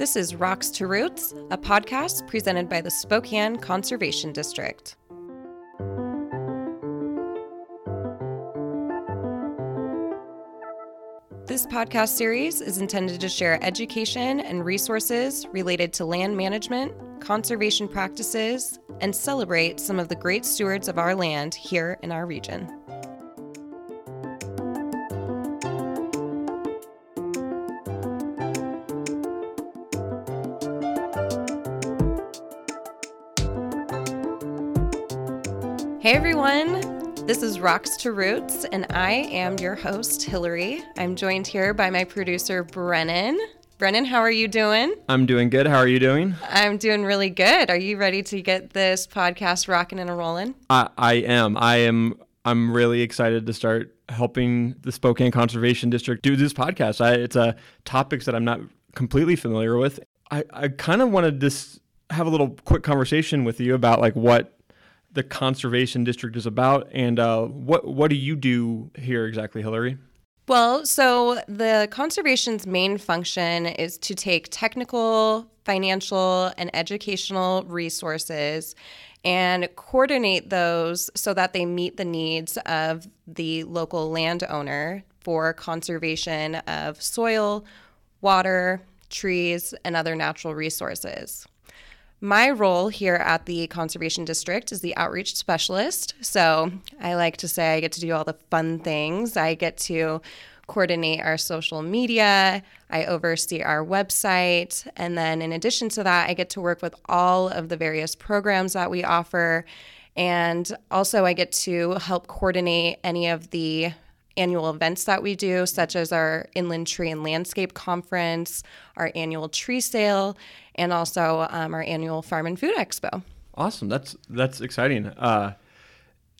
This is Rocks to Roots, a podcast presented by the Spokane Conservation District. This podcast series is intended to share education and resources related to land management, conservation practices, and celebrate some of the great stewards of our land here in our region. Hey everyone, this is Rocks to Roots, and I am your host, Hillary. I'm joined here by my producer, Brennan. Brennan, how are you doing? I'm doing good. How are you doing? I'm doing really good. Are you ready to get this podcast rocking and a rolling? I, I am. I am. I'm really excited to start helping the Spokane Conservation District do this podcast. I, it's a topics that I'm not completely familiar with. I, I kind of wanted to just have a little quick conversation with you about like what the conservation district is about, and uh, what what do you do here exactly, Hillary? Well, so the conservation's main function is to take technical, financial, and educational resources and coordinate those so that they meet the needs of the local landowner for conservation of soil, water, trees, and other natural resources. My role here at the Conservation District is the outreach specialist. So I like to say I get to do all the fun things. I get to coordinate our social media, I oversee our website, and then in addition to that, I get to work with all of the various programs that we offer. And also, I get to help coordinate any of the annual events that we do, such as our Inland Tree and Landscape Conference, our annual tree sale, and also um, our annual Farm and Food Expo. Awesome. That's that's exciting. Uh,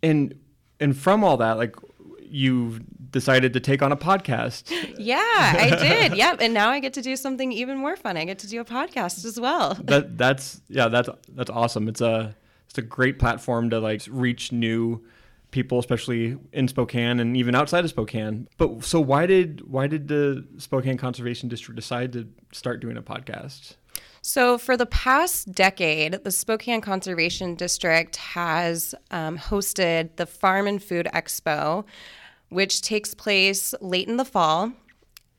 and and from all that, like you decided to take on a podcast. Yeah, I did. yep. And now I get to do something even more fun. I get to do a podcast as well. That that's yeah, that's that's awesome. It's a it's a great platform to like reach new people, especially in Spokane and even outside of Spokane. But so why did why did the Spokane Conservation District decide to start doing a podcast? So, for the past decade, the Spokane Conservation District has um, hosted the Farm and Food Expo, which takes place late in the fall.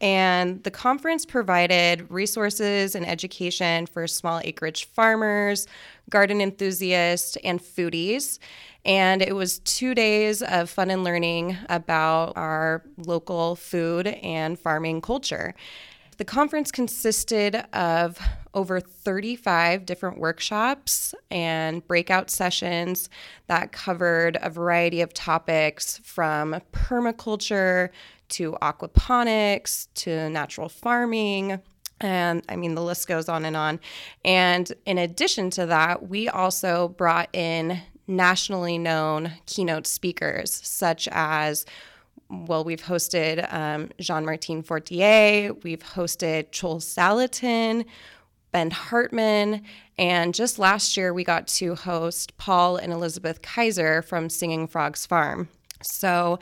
And the conference provided resources and education for small acreage farmers, garden enthusiasts, and foodies. And it was two days of fun and learning about our local food and farming culture. The conference consisted of over 35 different workshops and breakout sessions that covered a variety of topics from permaculture to aquaponics to natural farming. And I mean, the list goes on and on. And in addition to that, we also brought in nationally known keynote speakers, such as well, we've hosted um, Jean Martin Fortier, we've hosted Joel Salatin, Ben Hartman, and just last year we got to host Paul and Elizabeth Kaiser from Singing Frogs Farm. So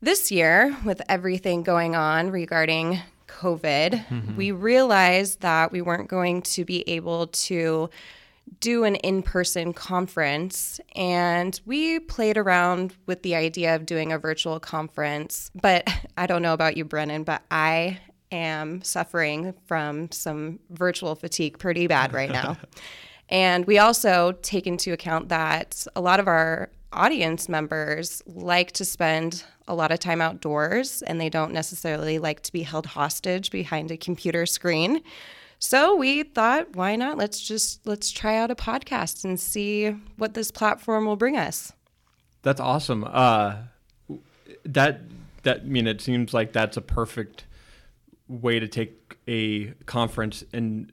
this year, with everything going on regarding COVID, mm-hmm. we realized that we weren't going to be able to do an in person conference. And we played around with the idea of doing a virtual conference. But I don't know about you, Brennan, but I am suffering from some virtual fatigue pretty bad right now. and we also take into account that a lot of our audience members like to spend a lot of time outdoors and they don't necessarily like to be held hostage behind a computer screen. So we thought, why not? Let's just let's try out a podcast and see what this platform will bring us. That's awesome. Uh, that that I mean, it seems like that's a perfect way to take a conference and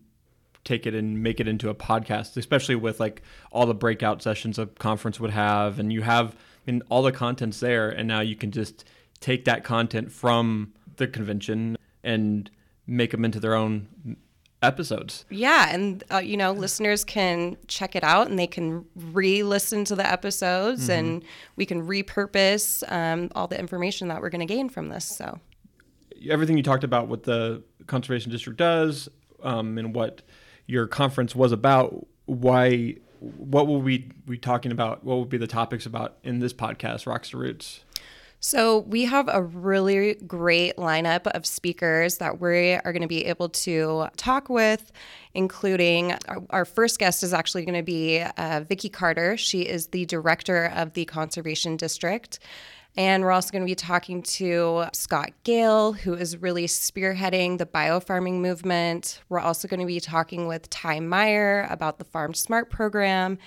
take it and make it into a podcast, especially with like all the breakout sessions a conference would have, and you have I mean all the contents there, and now you can just take that content from the convention and make them into their own episodes. Yeah, and uh, you know, listeners can check it out and they can re-listen to the episodes, mm-hmm. and we can repurpose um, all the information that we're going to gain from this. So, everything you talked about, what the conservation district does, um, and what your conference was about, why what will we be talking about? What will be the topics about in this podcast, Rocks to Roots? So, we have a really great lineup of speakers that we are going to be able to talk with, including our, our first guest is actually going to be uh, Vicki Carter. She is the director of the Conservation District. And we're also going to be talking to Scott Gale, who is really spearheading the biofarming movement. We're also going to be talking with Ty Meyer about the Farm Smart program.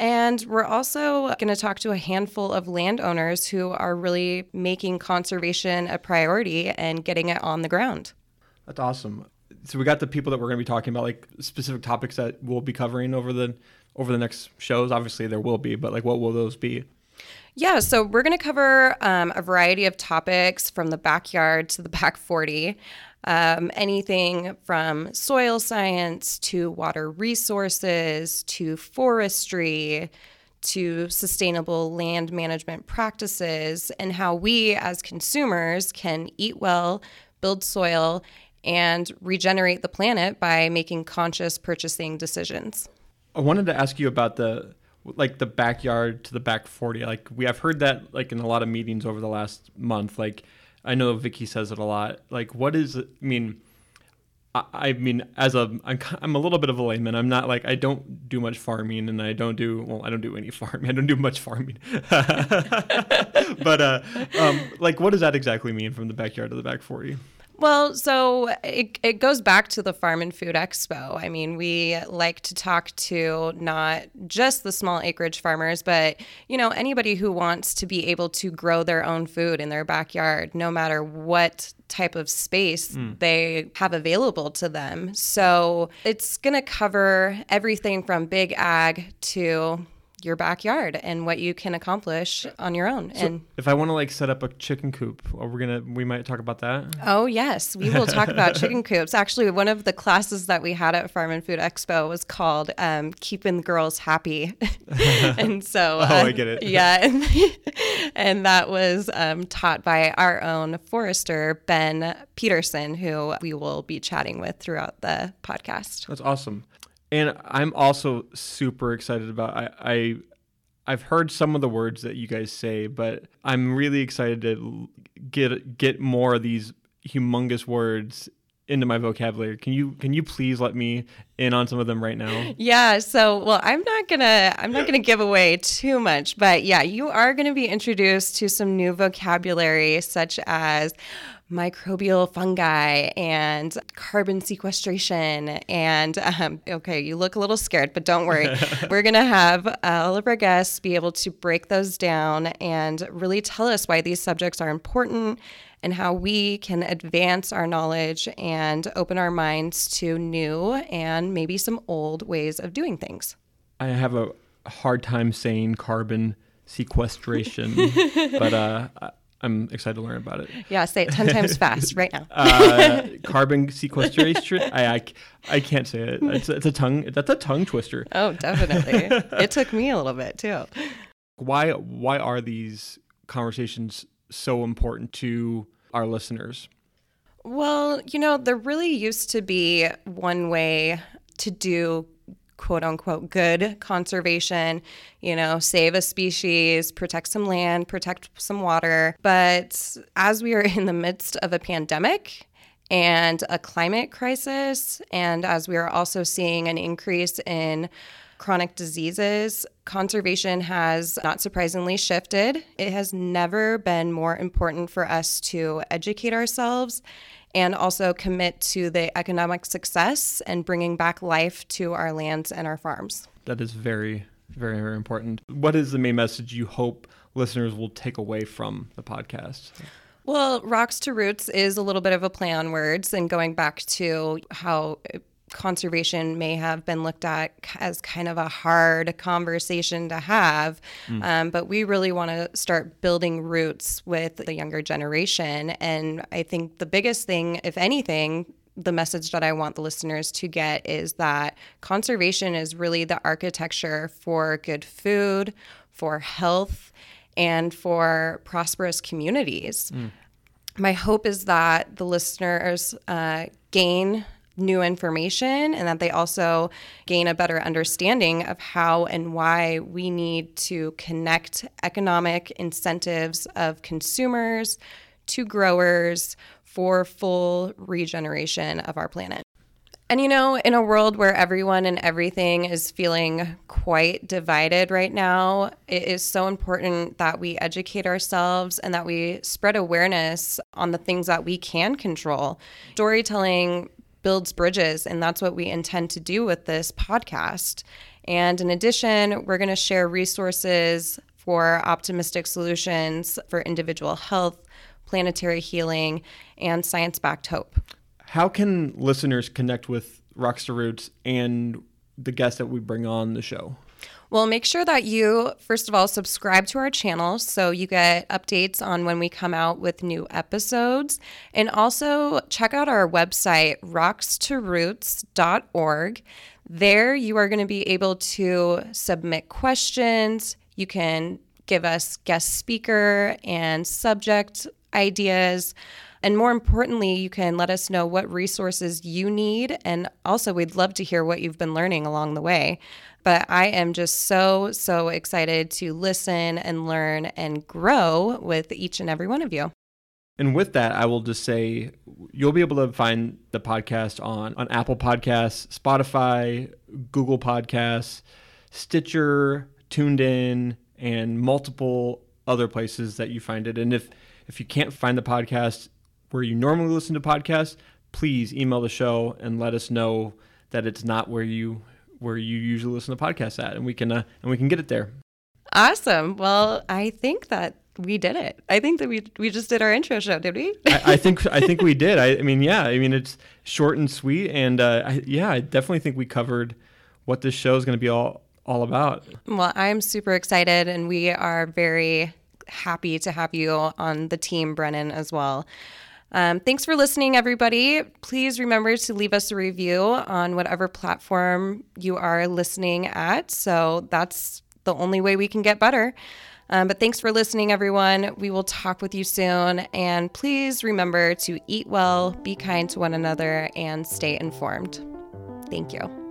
And we're also going to talk to a handful of landowners who are really making conservation a priority and getting it on the ground. That's awesome. So we got the people that we're going to be talking about, like specific topics that we'll be covering over the over the next shows. Obviously, there will be, but like, what will those be? Yeah, so we're going to cover um, a variety of topics from the backyard to the back 40. Um, anything from soil science to water resources to forestry to sustainable land management practices and how we as consumers can eat well, build soil, and regenerate the planet by making conscious purchasing decisions. I wanted to ask you about the like the backyard to the back 40 like we have heard that like in a lot of meetings over the last month like i know Vicki says it a lot like what is i mean I, I mean, as a, I'm, I'm a little bit of a layman. I'm not like I don't do much farming, and I don't do well. I don't do any farming. I don't do much farming. but uh, um, like, what does that exactly mean from the backyard to the back forty? Well, so it, it goes back to the Farm and Food Expo. I mean, we like to talk to not just the small acreage farmers, but you know anybody who wants to be able to grow their own food in their backyard, no matter what type of space mm. they have available to them. So it's going to cover everything from big ag to your backyard and what you can accomplish on your own. So and if I want to like set up a chicken coop, are we gonna we might talk about that? Oh yes, we will talk about chicken coops. Actually, one of the classes that we had at Farm and Food Expo was called um, "Keeping Girls Happy," and so uh, oh, I get it. Yeah, and, and that was um, taught by our own forester Ben Peterson, who we will be chatting with throughout the podcast. That's awesome and I'm also super excited about. I, I I've heard some of the words that you guys say, but I'm really excited to get get more of these humongous words into my vocabulary. Can you can you please let me in on some of them right now? Yeah, so well, I'm not going to I'm not going to give away too much, but yeah, you are going to be introduced to some new vocabulary such as microbial fungi and carbon sequestration. And um, okay, you look a little scared, but don't worry. We're going to have all of our guests be able to break those down and really tell us why these subjects are important and how we can advance our knowledge and open our minds to new and maybe some old ways of doing things. I have a hard time saying carbon sequestration, but uh, I'm excited to learn about it. Yeah, say it 10 times fast right now. uh, carbon sequestration. I, I, I, can't say it. It's, it's a tongue. That's a tongue twister. Oh, definitely. it took me a little bit too. Why, why are these conversations so important to our listeners? Well, you know, there really used to be one way to do quote unquote good conservation, you know, save a species, protect some land, protect some water. But as we are in the midst of a pandemic, and a climate crisis, and as we are also seeing an increase in chronic diseases, conservation has not surprisingly shifted. It has never been more important for us to educate ourselves and also commit to the economic success and bringing back life to our lands and our farms. That is very, very, very important. What is the main message you hope listeners will take away from the podcast? Well, Rocks to Roots is a little bit of a play on words and going back to how conservation may have been looked at as kind of a hard conversation to have. Mm. Um, but we really want to start building roots with the younger generation. And I think the biggest thing, if anything, the message that I want the listeners to get is that conservation is really the architecture for good food, for health, and for prosperous communities. Mm. My hope is that the listeners uh, gain new information and that they also gain a better understanding of how and why we need to connect economic incentives of consumers to growers for full regeneration of our planet. And you know, in a world where everyone and everything is feeling quite divided right now, it is so important that we educate ourselves and that we spread awareness on the things that we can control. Storytelling builds bridges, and that's what we intend to do with this podcast. And in addition, we're going to share resources for optimistic solutions for individual health, planetary healing, and science backed hope. How can listeners connect with Rocks to Roots and the guests that we bring on the show? Well, make sure that you, first of all, subscribe to our channel so you get updates on when we come out with new episodes. And also check out our website, rockstoroots.org. There, you are going to be able to submit questions. You can give us guest speaker and subject ideas. And more importantly, you can let us know what resources you need. And also, we'd love to hear what you've been learning along the way. But I am just so, so excited to listen and learn and grow with each and every one of you. And with that, I will just say you'll be able to find the podcast on, on Apple Podcasts, Spotify, Google Podcasts, Stitcher, TuneIn, and multiple other places that you find it. And if if you can't find the podcast where you normally listen to podcasts, please email the show and let us know that it's not where you where you usually listen to podcasts at, and we can uh, and we can get it there. Awesome. Well, I think that we did it. I think that we we just did our intro show, did we? I, I, think I think we did. I, I, mean, yeah. I mean, it's short and sweet, and uh, I, yeah, I definitely think we covered what this show is going to be all all about. Well, I'm super excited, and we are very happy to have you on the team, Brennan, as well. Um, thanks for listening, everybody. Please remember to leave us a review on whatever platform you are listening at. So that's the only way we can get better. Um, but thanks for listening, everyone. We will talk with you soon. And please remember to eat well, be kind to one another, and stay informed. Thank you.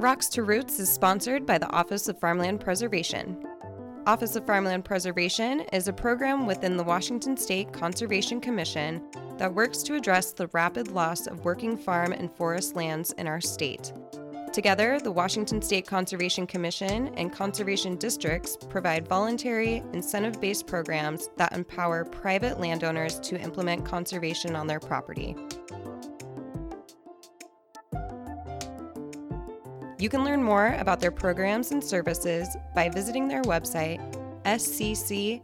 Rocks to Roots is sponsored by the Office of Farmland Preservation. Office of Farmland Preservation is a program within the Washington State Conservation Commission that works to address the rapid loss of working farm and forest lands in our state. Together, the Washington State Conservation Commission and conservation districts provide voluntary, incentive based programs that empower private landowners to implement conservation on their property. You can learn more about their programs and services by visiting their website, scc.wa.gov.